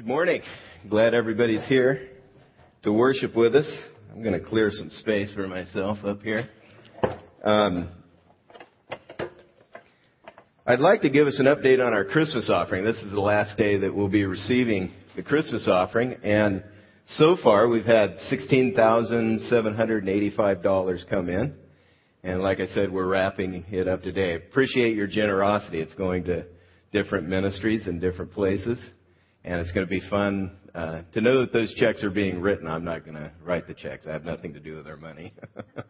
Good morning. Glad everybody's here to worship with us. I'm going to clear some space for myself up here. Um, I'd like to give us an update on our Christmas offering. This is the last day that we'll be receiving the Christmas offering, and so far we've had $16,785 come in. And like I said, we're wrapping it up today. Appreciate your generosity. It's going to different ministries in different places and it's going to be fun uh, to know that those checks are being written. I'm not going to write the checks. I have nothing to do with their money.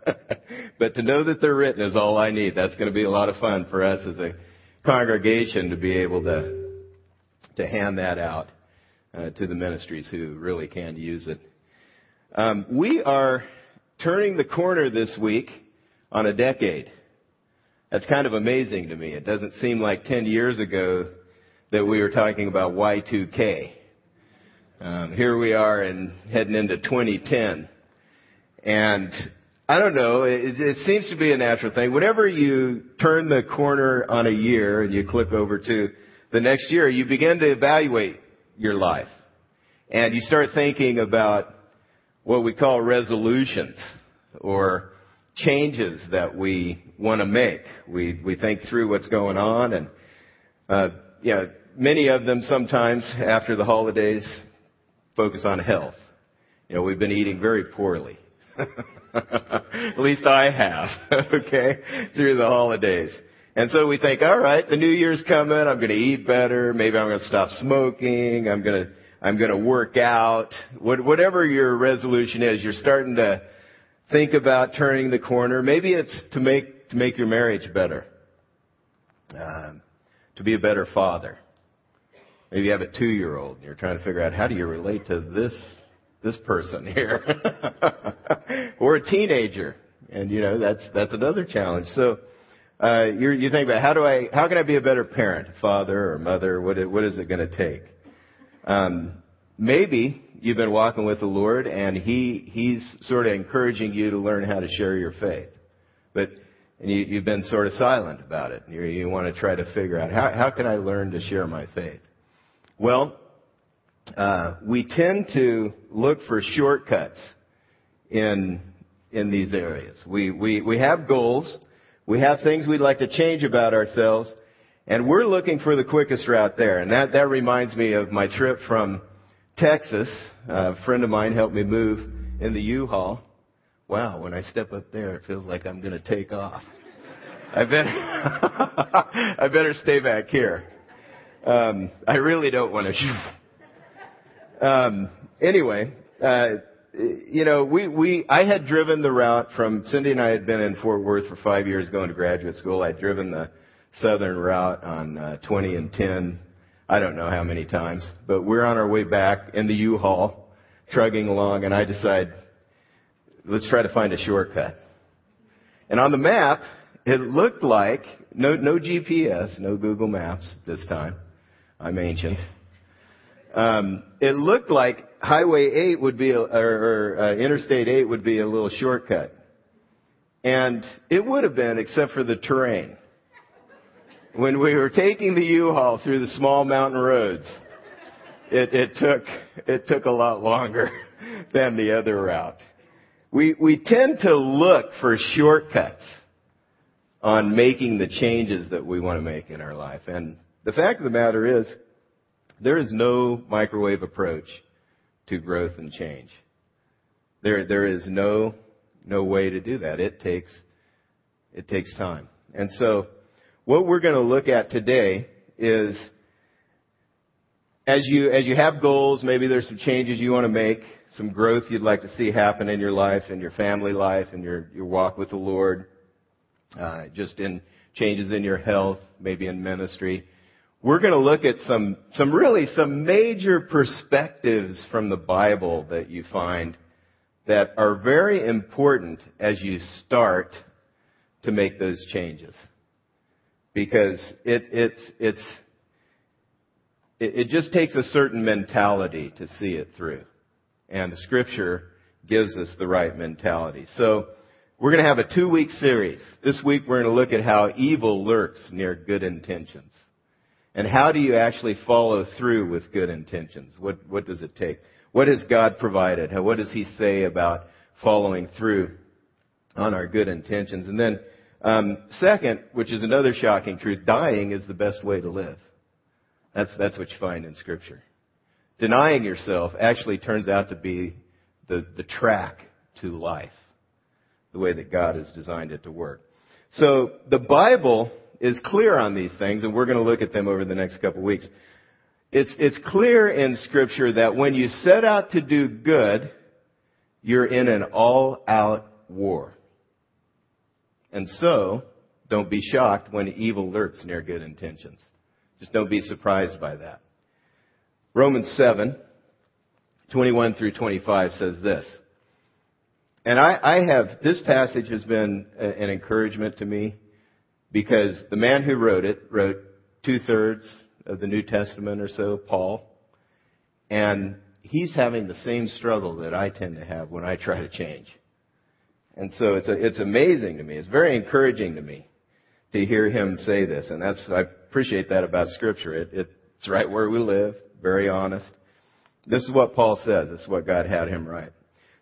but to know that they're written is all I need. That's going to be a lot of fun for us as a congregation to be able to to hand that out uh, to the ministries who really can use it. Um, we are turning the corner this week on a decade. That's kind of amazing to me. It doesn't seem like 10 years ago that we were talking about Y2K. Um, here we are and heading into 2010. And I don't know, it, it seems to be a natural thing. Whenever you turn the corner on a year and you click over to the next year, you begin to evaluate your life. And you start thinking about what we call resolutions or changes that we want to make. We, we think through what's going on and, uh, you know, many of them sometimes after the holidays focus on health. You know, we've been eating very poorly. At least I have, okay, through the holidays. And so we think, all right, the new year's coming, I'm going to eat better, maybe I'm going to stop smoking, I'm going to, I'm going to work out. What, whatever your resolution is, you're starting to think about turning the corner. Maybe it's to make, to make your marriage better. Um, to be a better father. Maybe you have a two-year-old and you're trying to figure out how do you relate to this this person here, or a teenager, and you know that's that's another challenge. So uh, you you think about how do I how can I be a better parent, father or mother? What what is it going to take? Um, maybe you've been walking with the Lord and he he's sort of encouraging you to learn how to share your faith, but and you, you've been sort of silent about it. You, you want to try to figure out how how can I learn to share my faith. Well, uh, we tend to look for shortcuts in in these areas. We, we we have goals, we have things we'd like to change about ourselves, and we're looking for the quickest route there. And that that reminds me of my trip from Texas. a friend of mine helped me move in the U-Haul. Wow, when I step up there, it feels like I'm going to take off. I better I better stay back here. Um, I really don't want to. Um, anyway, uh, you know, we, we, I had driven the route from, Cindy and I had been in Fort Worth for five years going to graduate school. I'd driven the southern route on uh, 20 and 10, I don't know how many times, but we're on our way back in the U-Haul, trugging along, and I decide, let's try to find a shortcut. And on the map, it looked like, no, no GPS, no Google Maps this time, I'm ancient. Um, it looked like Highway 8 would be, a, or, or uh, Interstate 8 would be a little shortcut. And it would have been, except for the terrain. When we were taking the U-Haul through the small mountain roads, it, it took, it took a lot longer than the other route. We, we tend to look for shortcuts on making the changes that we want to make in our life. And the fact of the matter is, there is no microwave approach to growth and change. There, there is no, no way to do that. It takes, it takes time. And so, what we're going to look at today is, as you, as you have goals, maybe there's some changes you want to make, some growth you'd like to see happen in your life, in your family life, in your, your walk with the Lord, uh, just in changes in your health, maybe in ministry we're going to look at some, some really some major perspectives from the Bible that you find that are very important as you start to make those changes. Because it, it's, it's, it, it just takes a certain mentality to see it through. And the scripture gives us the right mentality. So, we're going to have a two week series. This week we're going to look at how evil lurks near good intentions. And how do you actually follow through with good intentions? What, what does it take? What has God provided? What does He say about following through on our good intentions? And then, um, second, which is another shocking truth, dying is the best way to live. That's, that's what you find in Scripture. Denying yourself actually turns out to be the, the track to life, the way that God has designed it to work. So the Bible is clear on these things, and we're going to look at them over the next couple of weeks. It's, it's clear in Scripture that when you set out to do good, you're in an all-out war. And so, don't be shocked when evil lurks near good intentions. Just don't be surprised by that. Romans 7, 21 through 25 says this. And I, I have, this passage has been an encouragement to me because the man who wrote it wrote two thirds of the New Testament or so, Paul, and he's having the same struggle that I tend to have when I try to change. And so it's a, it's amazing to me. It's very encouraging to me to hear him say this, and that's I appreciate that about Scripture. It, it's right where we live, very honest. This is what Paul says. This is what God had him write.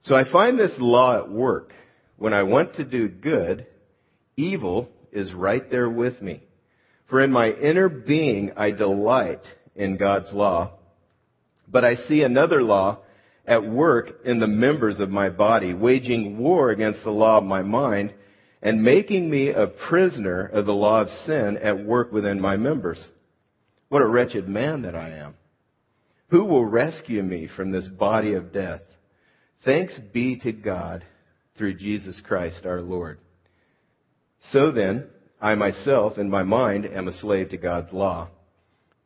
So I find this law at work. When I want to do good, evil is right there with me. For in my inner being I delight in God's law. But I see another law at work in the members of my body, waging war against the law of my mind and making me a prisoner of the law of sin at work within my members. What a wretched man that I am. Who will rescue me from this body of death? Thanks be to God through Jesus Christ our Lord. So then, I myself, in my mind, am a slave to God's law.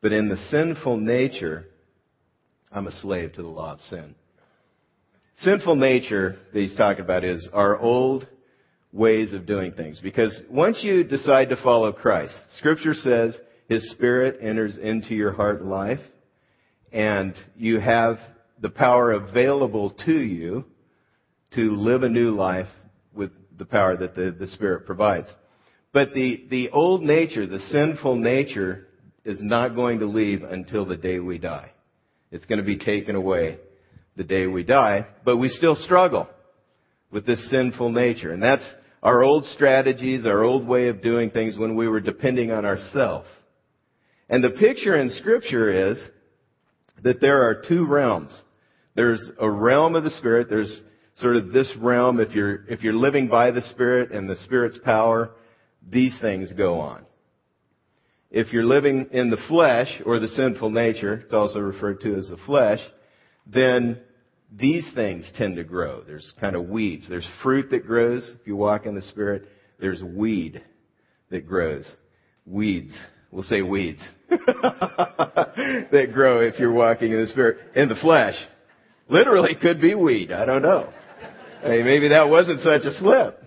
But in the sinful nature, I'm a slave to the law of sin. Sinful nature that he's talking about is our old ways of doing things. Because once you decide to follow Christ, Scripture says His Spirit enters into your heart life, and you have the power available to you to live a new life the power that the, the Spirit provides. But the, the old nature, the sinful nature, is not going to leave until the day we die. It's going to be taken away the day we die, but we still struggle with this sinful nature. And that's our old strategies, our old way of doing things when we were depending on ourselves. And the picture in scripture is that there are two realms. There's a realm of the Spirit. There's sort of this realm. If you're, if you're living by the Spirit and the Spirit's power, these things go on. If you're living in the flesh or the sinful nature, it's also referred to as the flesh, then these things tend to grow. There's kind of weeds. There's fruit that grows if you walk in the Spirit. There's weed that grows. Weeds. We'll say weeds. that grow if you're walking in the Spirit. In the flesh. Literally could be weed. I don't know. Hey, maybe that wasn't such a slip.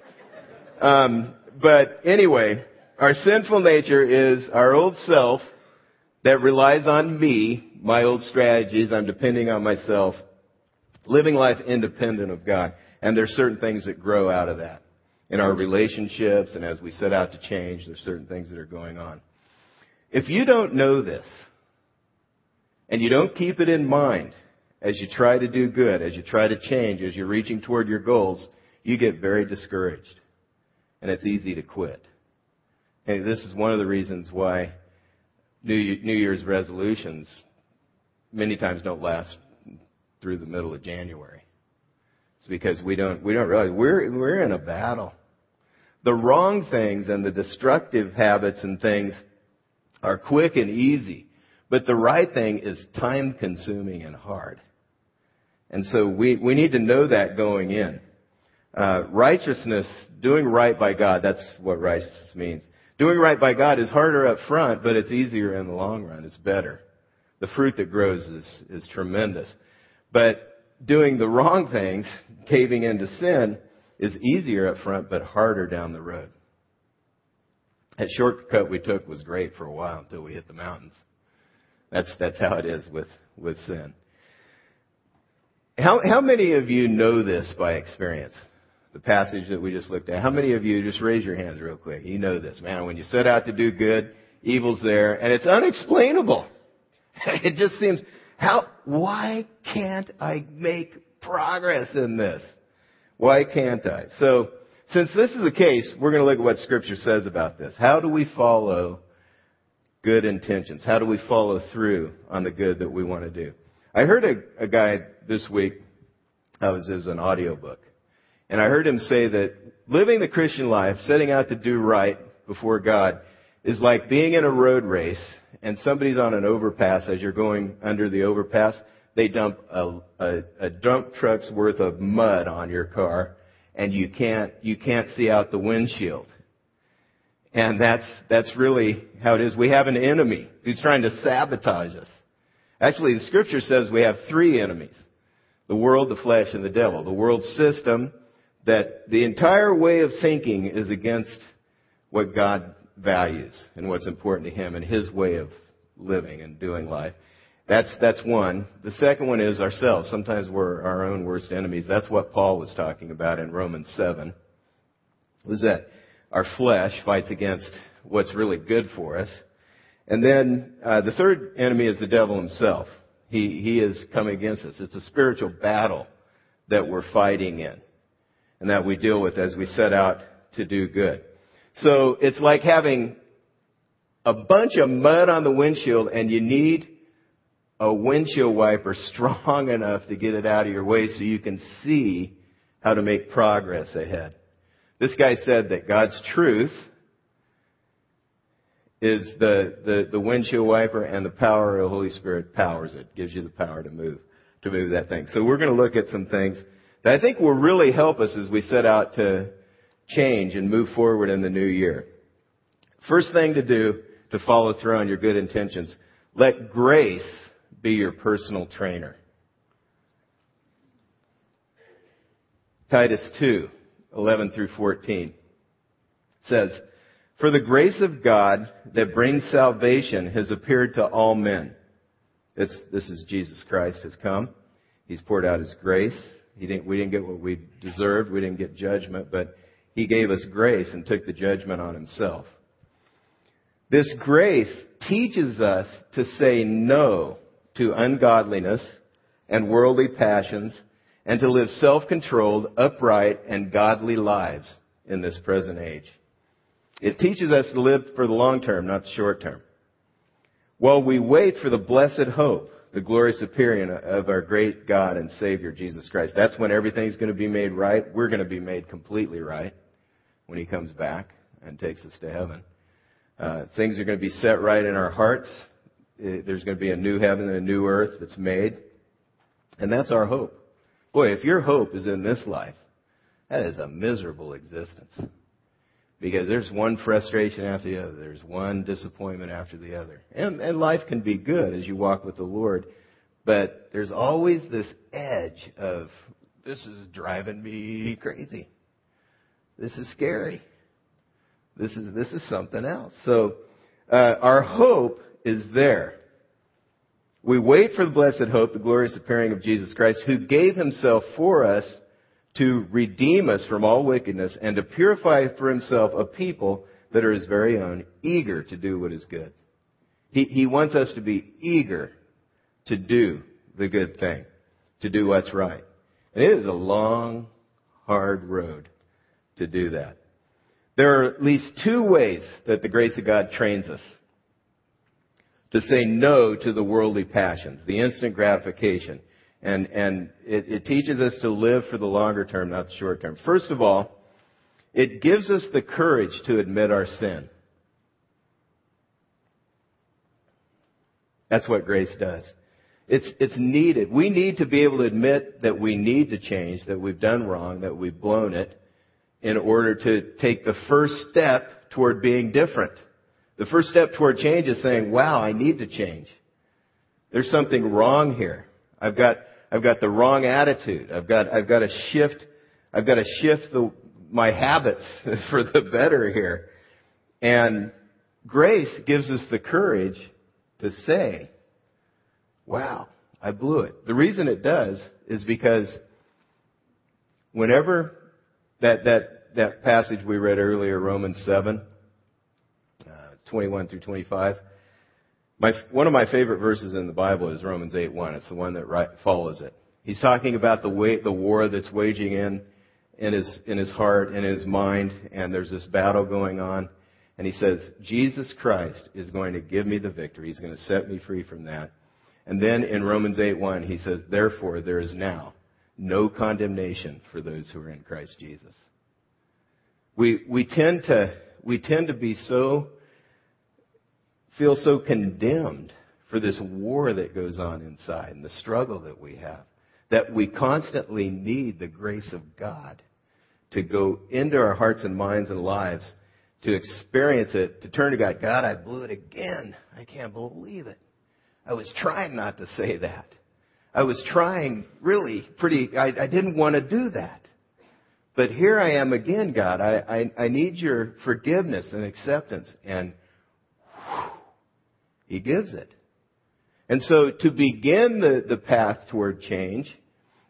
Um, but anyway, our sinful nature is our old self that relies on me, my old strategies. I'm depending on myself, living life independent of God. And there's certain things that grow out of that in our relationships and as we set out to change, there's certain things that are going on. If you don't know this and you don't keep it in mind as you try to do good, as you try to change, as you're reaching toward your goals, you get very discouraged and it's easy to quit. And this is one of the reasons why New, Year's resolutions many times don't last through the middle of January. It's because we don't, we don't realize we're, we're in a battle. The wrong things and the destructive habits and things are quick and easy, but the right thing is time consuming and hard. And so we, we need to know that going in. Uh, righteousness doing right by God, that's what righteousness means. Doing right by God is harder up front, but it's easier in the long run. It's better. The fruit that grows is, is tremendous. But doing the wrong things, caving into sin, is easier up front, but harder down the road. That shortcut we took was great for a while until we hit the mountains. That's, that's how it is with, with sin. How, how many of you know this by experience? the passage that we just looked at. How many of you, just raise your hands real quick, you know this, man, when you set out to do good, evil's there, and it's unexplainable. It just seems, how, why can't I make progress in this? Why can't I? So, since this is the case, we're going to look at what Scripture says about this. How do we follow good intentions? How do we follow through on the good that we want to do? I heard a, a guy this week, I was, was an audiobook, and I heard him say that living the Christian life, setting out to do right before God, is like being in a road race and somebody's on an overpass as you're going under the overpass. They dump a, a, a dump truck's worth of mud on your car and you can't, you can't see out the windshield. And that's, that's really how it is. We have an enemy who's trying to sabotage us. Actually, the scripture says we have three enemies. The world, the flesh, and the devil. The world system that the entire way of thinking is against what God values and what's important to him and his way of living and doing life. That's, that's one. The second one is ourselves. Sometimes we're our own worst enemies. That's what Paul was talking about in Romans 7. Was that our flesh fights against what's really good for us. And then uh, the third enemy is the devil himself. He, he is coming against us. It's a spiritual battle that we're fighting in and that we deal with as we set out to do good. So it's like having a bunch of mud on the windshield and you need a windshield wiper strong enough to get it out of your way so you can see how to make progress ahead. This guy said that God's truth is the, the, the windshield wiper and the power of the Holy Spirit powers it, gives you the power to move, to move that thing. So we're going to look at some things that I think will really help us as we set out to change and move forward in the new year. First thing to do to follow through on your good intentions, let grace be your personal trainer. Titus 2, 11 through 14 says, For the grace of God that brings salvation has appeared to all men. This, this is Jesus Christ has come. He's poured out His grace. Didn't, we didn't get what we deserved. We didn't get judgment, but he gave us grace and took the judgment on himself. This grace teaches us to say no to ungodliness and worldly passions and to live self-controlled, upright, and godly lives in this present age. It teaches us to live for the long term, not the short term. While we wait for the blessed hope, the glorious appearing of our great God and Savior, Jesus Christ. That's when everything's going to be made right. We're going to be made completely right when he comes back and takes us to heaven. Uh, things are going to be set right in our hearts. There's going to be a new heaven and a new earth that's made. And that's our hope. Boy, if your hope is in this life, that is a miserable existence. Because there's one frustration after the other. There's one disappointment after the other. And, and life can be good as you walk with the Lord. But there's always this edge of, this is driving me crazy. This is scary. This is, this is something else. So, uh, our hope is there. We wait for the blessed hope, the glorious appearing of Jesus Christ, who gave himself for us to redeem us from all wickedness and to purify for himself a people that are his very own, eager to do what is good. He, he wants us to be eager to do the good thing, to do what's right. And it is a long, hard road to do that. There are at least two ways that the grace of God trains us to say no to the worldly passions, the instant gratification. And, and it, it teaches us to live for the longer term, not the short term. First of all, it gives us the courage to admit our sin. That's what grace does. It's, it's needed. We need to be able to admit that we need to change, that we've done wrong, that we've blown it, in order to take the first step toward being different. The first step toward change is saying, wow, I need to change. There's something wrong here. I've got, I've got the wrong attitude. I've got, I've got to shift, I've got to shift the, my habits for the better here. And grace gives us the courage to say, wow, I blew it. The reason it does is because whenever that, that, that passage we read earlier, Romans 7, uh, 21 through 25. My, one of my favorite verses in the Bible is Romans 8:1. It's the one that right, follows it. He's talking about the way, the war that's waging in in his in his heart in his mind, and there's this battle going on. And he says, Jesus Christ is going to give me the victory. He's going to set me free from that. And then in Romans 8:1, he says, Therefore there is now no condemnation for those who are in Christ Jesus. We, we tend to, we tend to be so, feel so condemned for this war that goes on inside and the struggle that we have that we constantly need the grace of God to go into our hearts and minds and lives to experience it, to turn to God. God, I blew it again. I can't believe it. I was trying not to say that. I was trying really pretty, I, I didn't want to do that. But here I am again, God. I, I, I need your forgiveness and acceptance. And He gives it. And so to begin the, the path toward change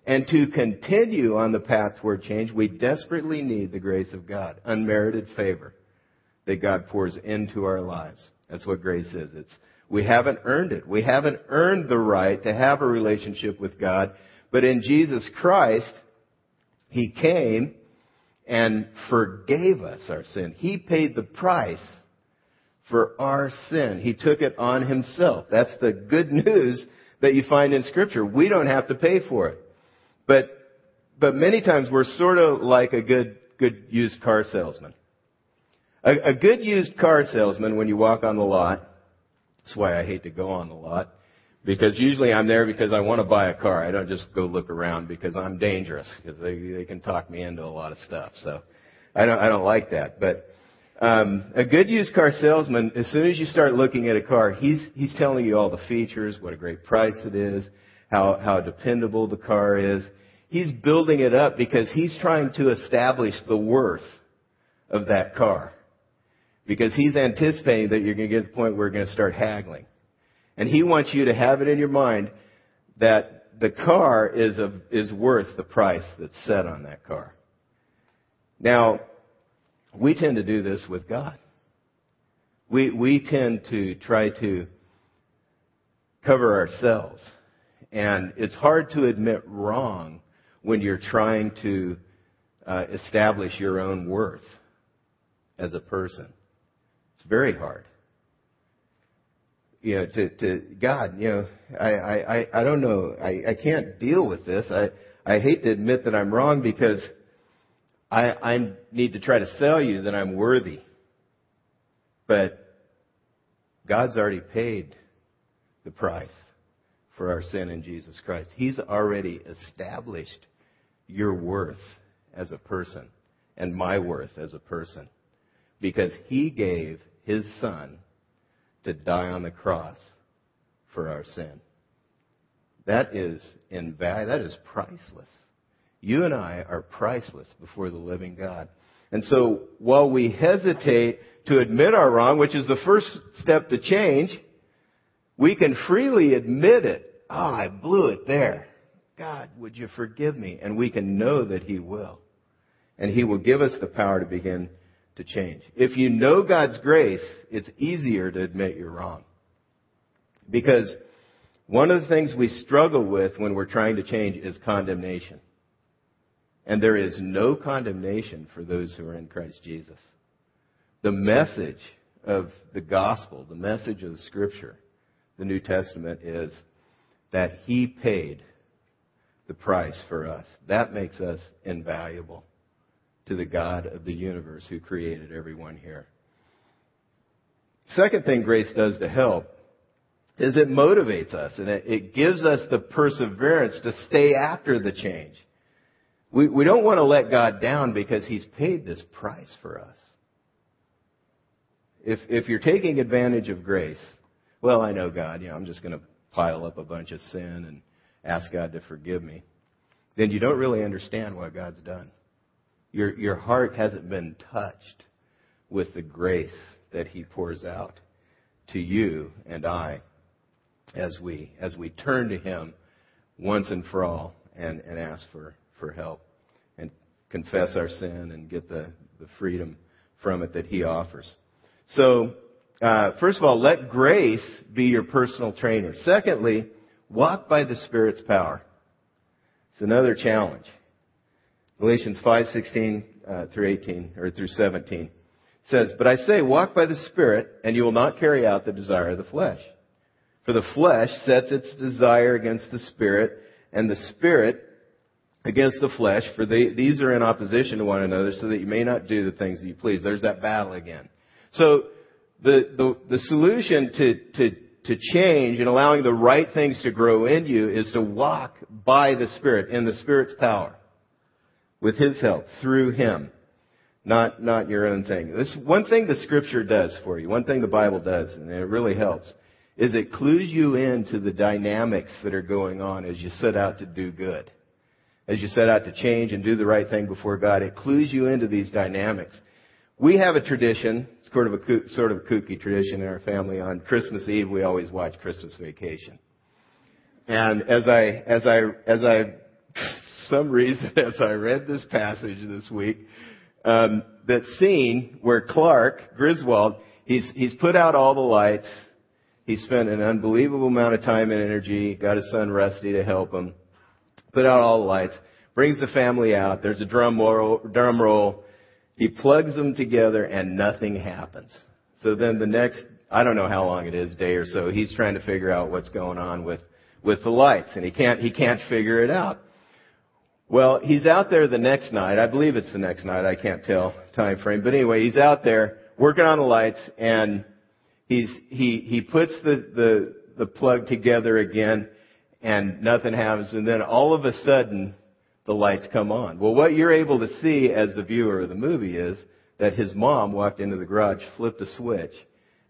and to continue on the path toward change, we desperately need the grace of God, unmerited favor that God pours into our lives. That's what grace is. It's we haven't earned it. We haven't earned the right to have a relationship with God. But in Jesus Christ, He came and forgave us our sin. He paid the price for our sin. He took it on Himself. That's the good news that you find in Scripture. We don't have to pay for it. But, but many times we're sort of like a good, good used car salesman. A, a good used car salesman, when you walk on the lot, that's why I hate to go on the lot. Because usually I'm there because I want to buy a car. I don't just go look around because I'm dangerous. Because they, they can talk me into a lot of stuff. So I don't, I don't like that. But, um, a good used car salesman, as soon as you start looking at a car, he's, he's telling you all the features, what a great price it is, how, how dependable the car is. He's building it up because he's trying to establish the worth of that car because he's anticipating that you're going to get to the point where you're going to start haggling. And he wants you to have it in your mind that the car is, a, is worth the price that's set on that car. Now, we tend to do this with God. We, we tend to try to cover ourselves. And it's hard to admit wrong when you're trying to uh, establish your own worth as a person It's very hard. You know, to, to God, you know, I, I, I don't know, I, I can't deal with this. I, I hate to admit that I'm wrong because I, I need to try to sell you that I'm worthy. But God's already paid the price for our sin in Jesus Christ. He's already established your worth as a person and my worth as a person because He gave his son to die on the cross for our sin. That is invaluable. That is priceless. You and I are priceless before the living God. And so while we hesitate to admit our wrong, which is the first step to change, we can freely admit it. Oh, I blew it there. God, would you forgive me? And we can know that He will. And He will give us the power to begin to change. If you know God's grace, it's easier to admit you're wrong. Because one of the things we struggle with when we're trying to change is condemnation. And there is no condemnation for those who are in Christ Jesus. The message of the gospel, the message of the scripture, the New Testament is that He paid the price for us. That makes us invaluable to the God of the universe who created everyone here. Second thing grace does to help is it motivates us and it, gives us the perseverance to stay after the change. We, we don't want to let God down because He's paid this price for us. If, if you're taking advantage of grace, well, I know God, you know, I'm just going to pile up a bunch of sin and ask God to forgive me, then you don't really understand what God's done. Your, your heart hasn't been touched with the grace that He pours out to you and I as we, as we turn to Him once and for all and, and ask for, for help confess our sin and get the, the freedom from it that He offers. So, uh, first of all, let grace be your personal trainer. Secondly, walk by the Spirit's power. It's another challenge. Galatians 5:16 uh, through 18 or through 17 says, "But I say, walk by the Spirit, and you will not carry out the desire of the flesh. For the flesh sets its desire against the Spirit, and the Spirit against the flesh. For they, these are in opposition to one another, so that you may not do the things that you please." There's that battle again. So the, the, the solution to, to, to change and allowing the right things to grow in you is to walk by the Spirit, in the Spirit's power, with His help, through Him, not, not your own thing. This one thing the Scripture does for you, one thing the Bible does, and it really helps, is it clues you into the dynamics that are going on as you set out to do good. As you set out to change and do the right thing before God, it clues you into these dynamics. We have a tradition, it's sort of a, sort of a kooky tradition in our family. On Christmas Eve, we always watch Christmas Vacation. And as I, as I, as I, some reason, as I read this passage this week, um, that scene where Clark Griswold, he's, he's put out all the lights. He spent an unbelievable amount of time and energy, got his son Rusty to help him, put out all the lights, brings the family out. There's a drum roll, drum roll. He plugs them together and nothing happens. So then the next, I don't know how long it is, day or so, he's trying to figure out what's going on with, with the lights and he can't, he can't figure it out. Well, he's out there the next night. I believe it's the next night. I can't tell time frame. But anyway, he's out there working on the lights and he's, he, he puts the, the, the plug together again and nothing happens. And then all of a sudden, the lights come on. Well, what you're able to see as the viewer of the movie is that his mom walked into the garage, flipped a switch,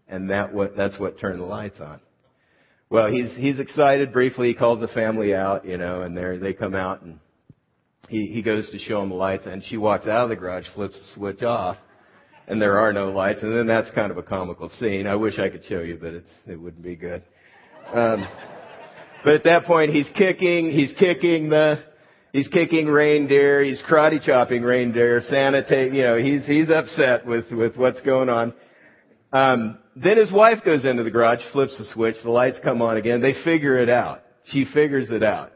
and that what, that's what turned the lights on. Well, he's, he's excited. Briefly, he calls the family out, you know, and there they come out and he, he goes to show them the lights and she walks out of the garage, flips the switch off, and there are no lights. And then that's kind of a comical scene. I wish I could show you, but it's, it wouldn't be good. Um, but at that point, he's kicking, he's kicking the, He's kicking reindeer. He's karate chopping reindeer. Santa you know, he's, he's upset with, with what's going on. Um, then his wife goes into the garage, flips the switch, the lights come on again. They figure it out. She figures it out.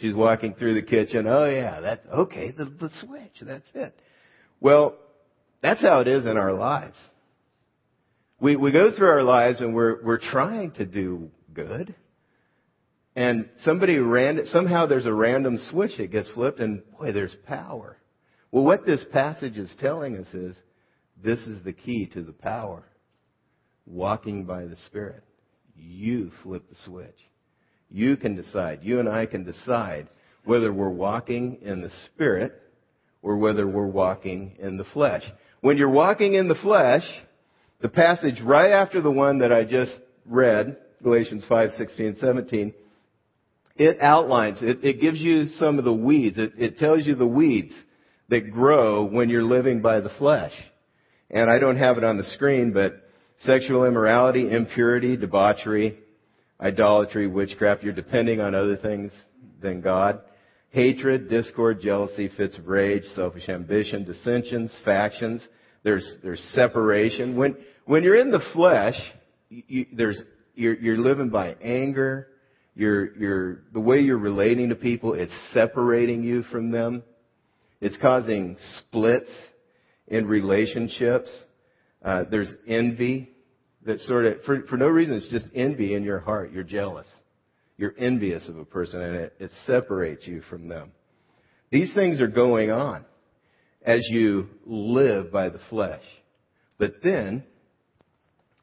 She's walking through the kitchen. Oh yeah, that, okay, the, the switch, that's it. Well, that's how it is in our lives. We, we go through our lives and we're, we're trying to do good. And somebody ran, somehow there's a random switch that gets flipped and boy, there's power. Well, what this passage is telling us is this is the key to the power. Walking by the Spirit. You flip the switch. You can decide. You and I can decide whether we're walking in the Spirit or whether we're walking in the flesh. When you're walking in the flesh, the passage right after the one that I just read, Galatians 5, 16, 17, it outlines, it, it gives you some of the weeds. It, it tells you the weeds that grow when you're living by the flesh. And I don't have it on the screen, but sexual immorality, impurity, debauchery, idolatry, witchcraft, you're depending on other things than God. Hatred, discord, jealousy, fits of rage, selfish ambition, dissensions, factions. There's, there's separation. When, when you're in the flesh, you, there's, you're, you're living by anger, you're, you're, the way you're relating to people, it's separating you from them. It's causing splits in relationships. Uh, there's envy that sort of, for, for no reason, it's just envy in your heart. You're jealous. You're envious of a person and it, it separates you from them. These things are going on as you live by the flesh. But then,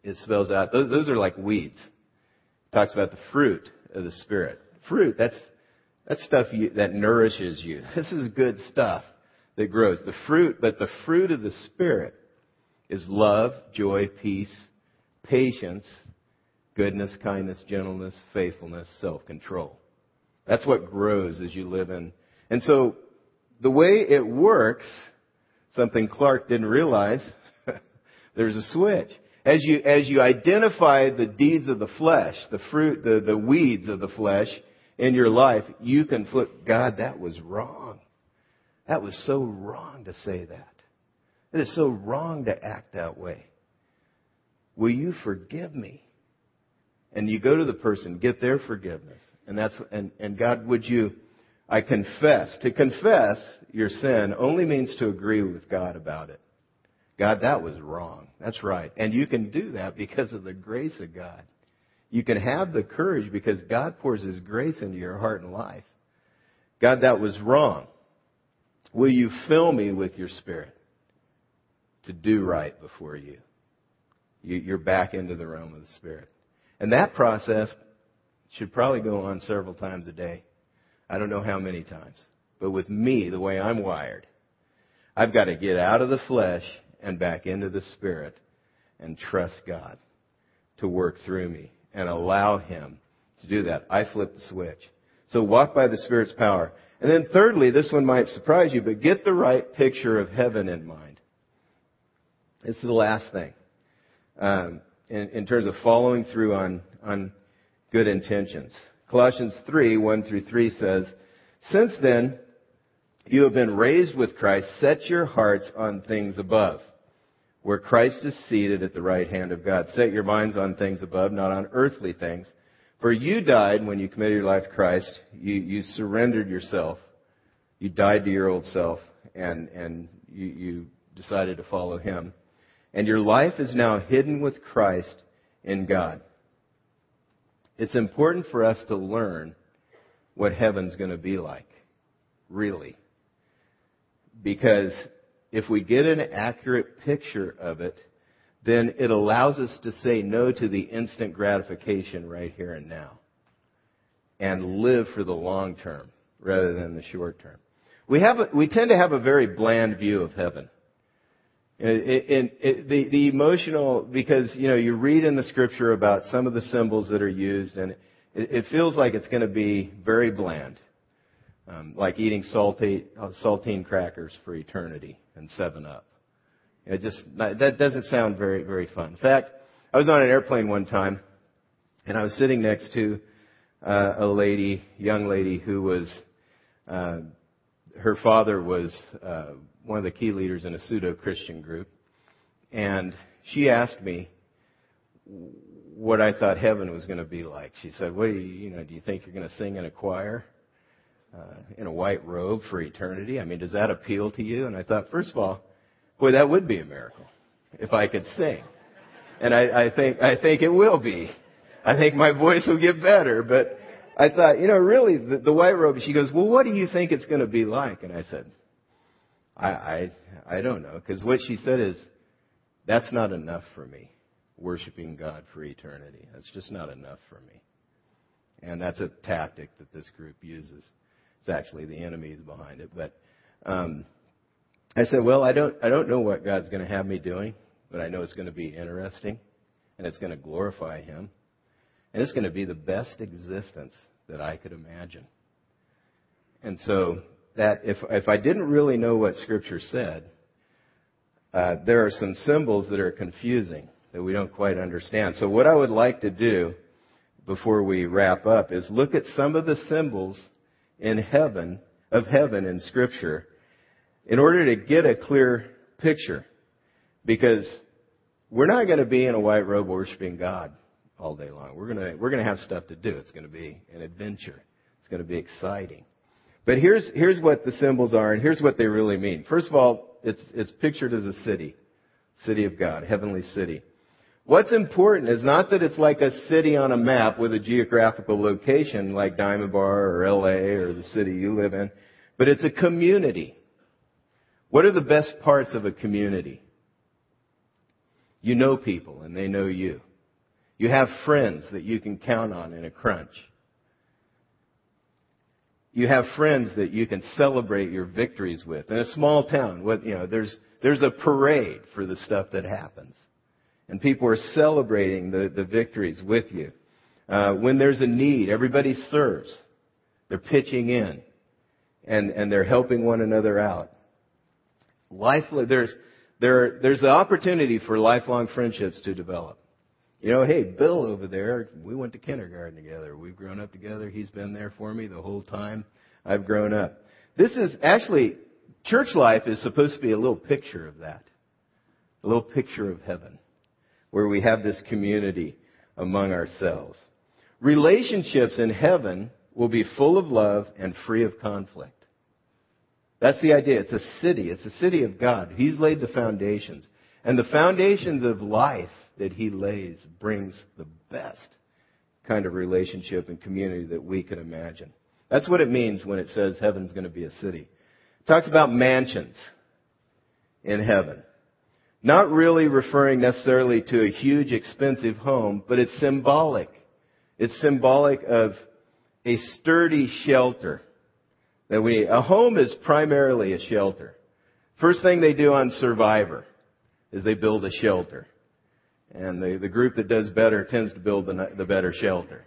it spells out, those, those are like weeds. It talks about the fruit of the Spirit. Fruit, that's, that's stuff you, that nourishes you. This is good stuff that grows. The fruit, but the fruit of the Spirit is love, joy, peace, patience, goodness, kindness, gentleness, faithfulness, self-control. That's what grows as you live in. And so, the way it works, something Clark didn't realize, there's a switch as you, as you identify the deeds of the flesh, the fruit, the, the weeds of the flesh in your life, you can flip, God, that was wrong. That was so wrong to say that. It is so wrong to act that way. will you forgive me? And you go to the person, get their forgiveness. And that's, and, and God, would you, I confess. To confess your sin only means to agree with God about it. God, that was wrong. That's right. And you can do that because of the grace of God. You can have the courage because God pours His grace into your heart and life. God, that was wrong. Will you fill me with your spirit to do right before you? You're back into the realm of the spirit. And that process should probably go on several times a day. I don't know how many times. But with me, the way I'm wired, I've got to get out of the flesh and back into the spirit and trust God to work through me and allow Him to do that. I flip the switch. So walk by the Spirit's power. And then thirdly, this one might surprise you, but get the right picture of heaven in mind. It's the last thing. Um, in, in terms of following through on, on good intentions. Colossians 3, 1 through 3 says, Since then, you have been raised with Christ, set your hearts on things above where Christ is seated at the right hand of God. Set your minds on things above, not on earthly things. For you died when you committed your life to Christ. You, you surrendered yourself. You died to your old self and, and you, you decided to follow Him. And your life is now hidden with Christ in God. It's important for us to learn what heaven's going to be like. Really. Because if we get an accurate picture of it, then it allows us to say no to the instant gratification right here and now and live for the long term rather than the short term. We have a, we tend to have a very bland view of heaven. In, the, the emotional, because, you know, you read in the scripture about some of the symbols that are used and it, it feels like it's going to be very bland. Um, like eating salty, uh, saltine crackers for eternity and Seven Up. It just that doesn't sound very very fun. In fact, I was on an airplane one time, and I was sitting next to uh, a lady, young lady, who was uh, her father was uh, one of the key leaders in a pseudo Christian group, and she asked me what I thought heaven was going to be like. She said, "What do you, you know? Do you think you're going to sing in a choir?" Uh, in a white robe for eternity? I mean, does that appeal to you? And I thought, first of all, boy, that would be a miracle if I could sing. And I, I think, I think it will be. I think my voice will get better, but I thought, you know, really, the, the white robe, she goes, well, what do you think it's going to be like? And I said, I, I, I don't know. Because what she said is, that's not enough for me, worshiping God for eternity. That's just not enough for me. And that's a tactic that this group uses. It's actually the enemies behind it. But um, I said, well, I don't, I don't know what God's going to have me doing, but I know it's going to be interesting, and it's going to glorify Him, and it's going to be the best existence that I could imagine. And so that if if I didn't really know what Scripture said, uh, there are some symbols that are confusing that we don't quite understand. So what I would like to do before we wrap up is look at some of the symbols in heaven, of heaven in scripture, in order to get a clear picture. Because we're not going to be in a white robe worshiping God all day long. We're going to, we're going to have stuff to do. It's going to be an adventure. It's going to be exciting. But here's, here's what the symbols are and here's what they really mean. First of all, it's, it's pictured as a city. City of God, heavenly city. What's important is not that it's like a city on a map with a geographical location like Diamond Bar or LA or the city you live in, but it's a community. What are the best parts of a community? You know people and they know you. You have friends that you can count on in a crunch. You have friends that you can celebrate your victories with. In a small town, what, you know, there's, there's a parade for the stuff that happens and people are celebrating the, the victories with you. Uh, when there's a need, everybody serves. They're pitching in, and and they're helping one another out. Life, there's there there's the opportunity for lifelong friendships to develop. You know, hey, Bill over there, we went to kindergarten together. We've grown up together. He's been there for me the whole time I've grown up. This is actually church life is supposed to be a little picture of that, a little picture of heaven where we have this community among ourselves. Relationships in heaven will be full of love and free of conflict. That's the idea. It's a city. It's a city of God. He's laid the foundations. And the foundations of life that He lays brings the best kind of relationship and community that we can imagine. That's what it means when it says heaven's going to be a city. It talks about mansions in heaven. Not really referring necessarily to a huge expensive home, but it's symbolic. It's symbolic of a sturdy shelter that we, a home is primarily a shelter. First thing they do on Survivor is they build a shelter. And the, the group that does better tends to build the, the better shelter.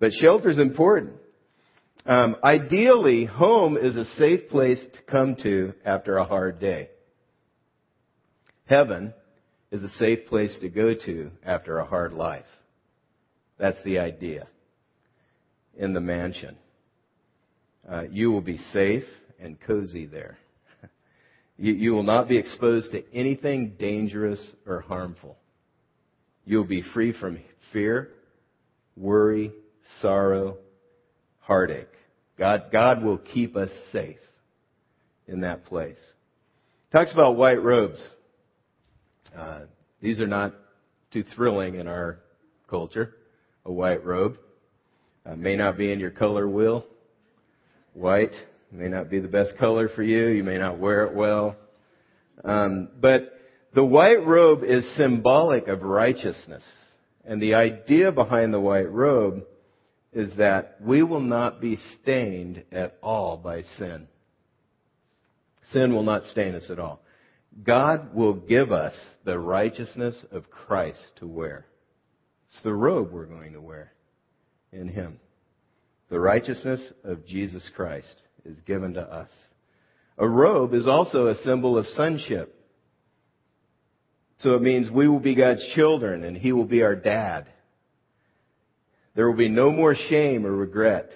But shelter is important. Um, ideally, home is a safe place to come to after a hard day. Heaven is a safe place to go to after a hard life. That's the idea in the mansion. Uh, you will be safe and cozy there. you, you will not be exposed to anything dangerous or harmful. You'll be free from fear, worry, sorrow, heartache. God, God will keep us safe in that place. Talks about white robes. Uh, these are not too thrilling in our culture. A white robe uh, may not be in your color wheel. White may not be the best color for you. You may not wear it well. Um, but the white robe is symbolic of righteousness. And the idea behind the white robe is that we will not be stained at all by sin. Sin will not stain us at all. God will give us the righteousness of Christ to wear. It's the robe we're going to wear in Him. The righteousness of Jesus Christ is given to us. A robe is also a symbol of sonship. So it means we will be God's children and He will be our dad. There will be no more shame or regret.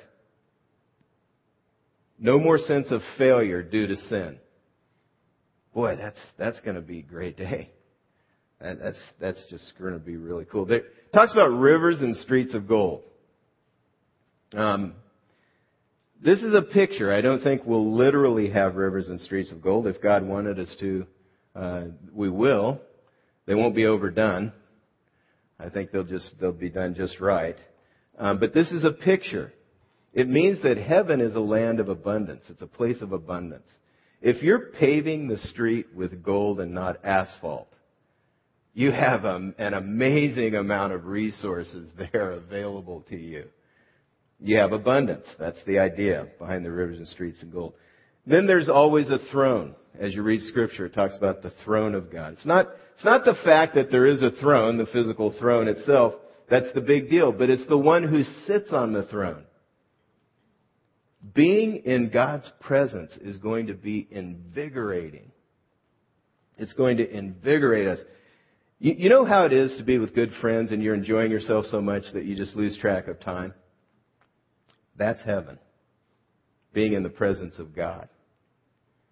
No more sense of failure due to sin. Boy, that's, that's going to be a great day. That, that's, that's just going to be really cool. It talks about rivers and streets of gold. Um, this is a picture. I don't think we'll literally have rivers and streets of gold. If God wanted us to, uh, we will. They won't be overdone. I think they'll just they'll be done just right. Um, but this is a picture. It means that heaven is a land of abundance. It's a place of abundance. If you're paving the street with gold and not asphalt, you have a, an amazing amount of resources there available to you. You have abundance. That's the idea behind the rivers and streets and gold. Then there's always a throne. As you read scripture, it talks about the throne of God. It's not, it's not the fact that there is a throne, the physical throne itself, that's the big deal, but it's the one who sits on the throne. Being in God's presence is going to be invigorating. It's going to invigorate us. You, you know how it is to be with good friends and you're enjoying yourself so much that you just lose track of time? That's heaven. Being in the presence of God.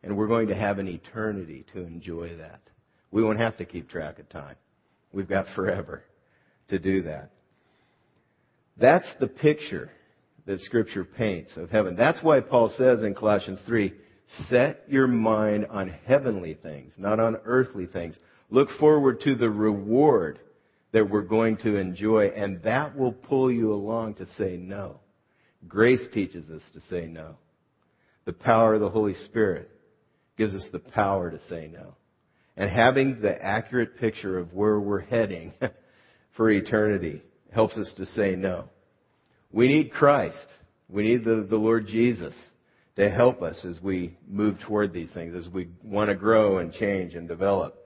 And we're going to have an eternity to enjoy that. We won't have to keep track of time. We've got forever to do that. That's the picture that Scripture paints of heaven. That's why Paul says in Colossians 3, set your mind on heavenly things, not on earthly things. Look forward to the reward that we're going to enjoy, and that will pull you along to say no. Grace teaches us to say no. The power of the Holy Spirit gives us the power to say no. And having the accurate picture of where we're heading for eternity helps us to say no. We need Christ. We need the, the Lord Jesus to help us as we move toward these things, as we want to grow and change and develop.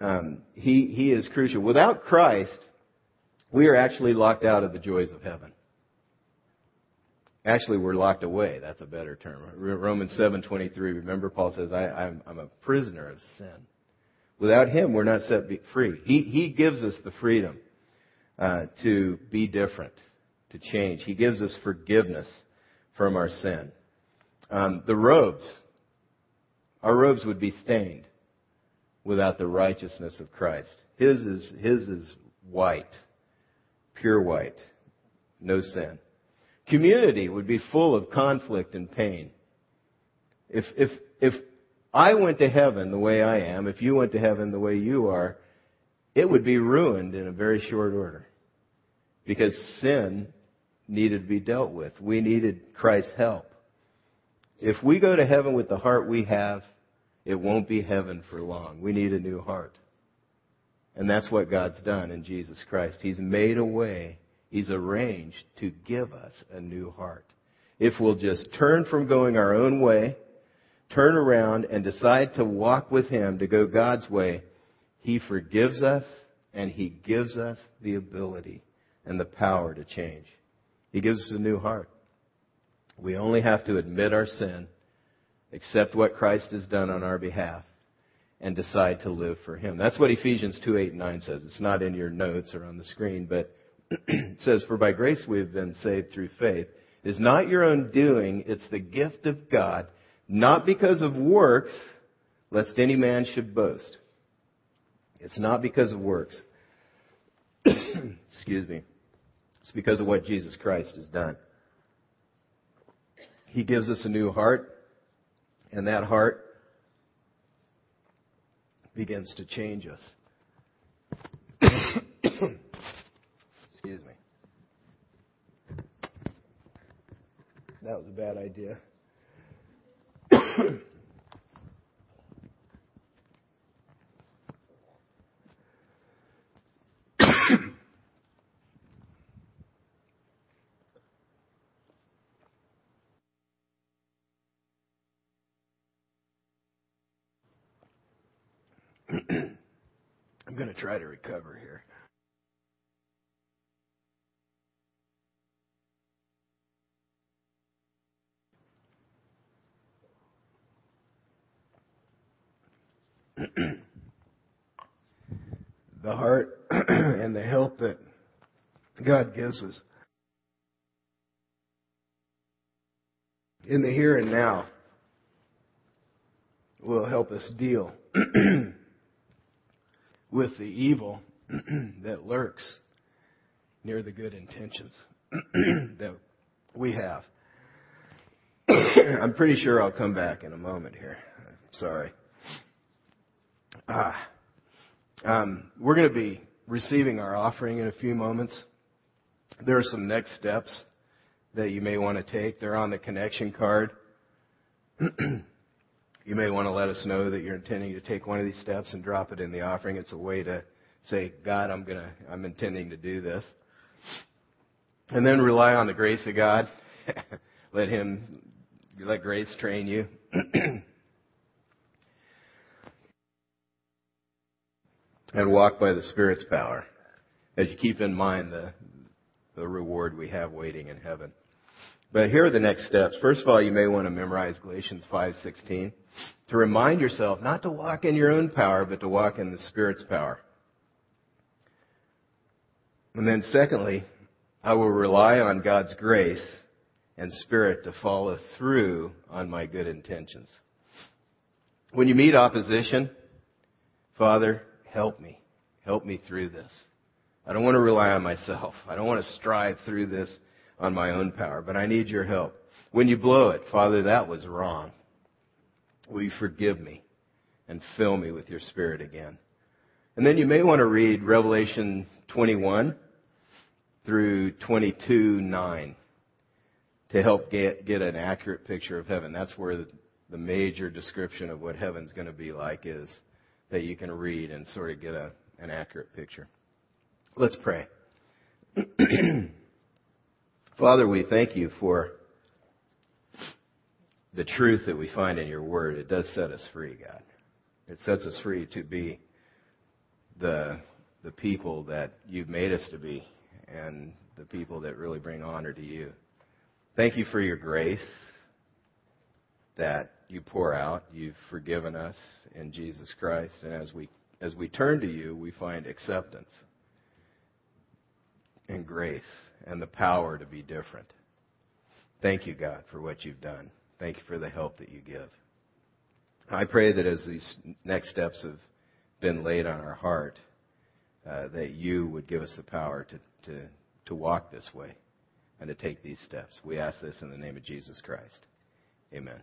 Um, he, he is crucial. Without Christ, we are actually locked out of the joys of heaven. Actually, we're locked away. That's a better term. Romans 7:23. Remember, Paul says, I, am I'm a prisoner of sin. Without Him, we're not set free. He, he gives us the freedom uh, to be different, to change. He gives us forgiveness from our sin. Um, the robes, our robes would be stained without the righteousness of Christ. His is, his is white, pure white, no sin. Community would be full of conflict and pain. If, if, if I went to heaven the way I am, if you went to heaven the way you are, it would be ruined in a very short order. Because sin needed to be dealt with. We needed Christ's help. If we go to heaven with the heart we have, it won't be heaven for long. We need a new heart. And that's what God's done in Jesus Christ. He's made a way, He's arranged to give us a new heart. If we'll just turn from going our own way, turn around and decide to walk with Him, to go God's way, He forgives us and He gives us the ability and the power to change. He gives us a new heart. We only have to admit our sin, accept what Christ has done on our behalf, and decide to live for Him. That's what Ephesians 2, 8, and 9 says. It's not in your notes or on the screen, but it says, For by grace we have been saved through faith. It is not your own doing, it's the gift of God, not because of works, lest any man should boast. It's not because of works. Excuse me. It's because of what Jesus Christ has done. He gives us a new heart, and that heart begins to change us. Excuse me. That was a bad idea. I'm going to try to recover here. the heart and the help that God gives us in the here and now will help us deal with the evil that lurks near the good intentions that we have. I'm pretty sure I'll come back in a moment here. Sorry. Ah. Um, we're going to be receiving our offering in a few moments. There are some next steps that you may want to take. They're on the connection card. You may want to let us know that you're intending to take one of these steps and drop it in the offering. It's a way to say, God, I'm gonna, I'm intending to do this. And then rely on the grace of God. let Him, let grace train you. and walk by the Spirit's power as you keep in mind the, the reward we have waiting in heaven. But here are the next steps. First of all, you may want to memorize Galatians 5:16 to remind yourself not to walk in your own power, but to walk in the Spirit's power. And then secondly, I will rely on God's grace and Spirit to follow through on my good intentions. When you meet opposition, Father, help me. Help me through this. I don't want to rely on myself. I don't want to strive through this on my own power, but I need your help. When you blow it, Father, that was wrong. Will you forgive me and fill me with your spirit again? And then you may want to read Revelation 21 through 22 9 to help get, get an accurate picture of heaven. That's where the, the major description of what heaven's going to be like is that you can read and sort of get a, an accurate picture. Let's pray. Father, we thank you for the truth that we find in your word. It does set us free, God. It sets us free to be the, the people that you've made us to be and the people that really bring honor to you. Thank you for your grace that you pour out. You've forgiven us in Jesus Christ. And as we, as we turn to you, we find acceptance and grace and the power to be different. Thank you, God, for what you've done. Thank you for the help that you give. I pray that as these next steps have been laid on our heart, uh, that you would give us the power to, to, to walk this way and to take these steps. We ask this in the name of Jesus Christ. Amen.